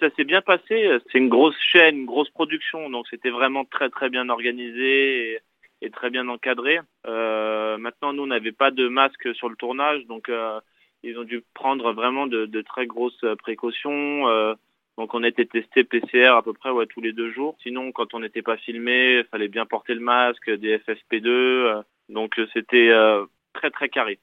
Ça s'est bien passé. C'est une grosse chaîne, une grosse production, donc c'était vraiment très très bien organisé et, très bien encadré. Euh, maintenant, nous, on n'avait pas de masque sur le tournage, donc euh, ils ont dû prendre vraiment de, très grosses précautions. Euh, donc on était testé PCR à peu près tous les deux jours. Sinon, quand on n'était pas filmé, il fallait bien porter le masque, des FFP2. donc c'était très très carré.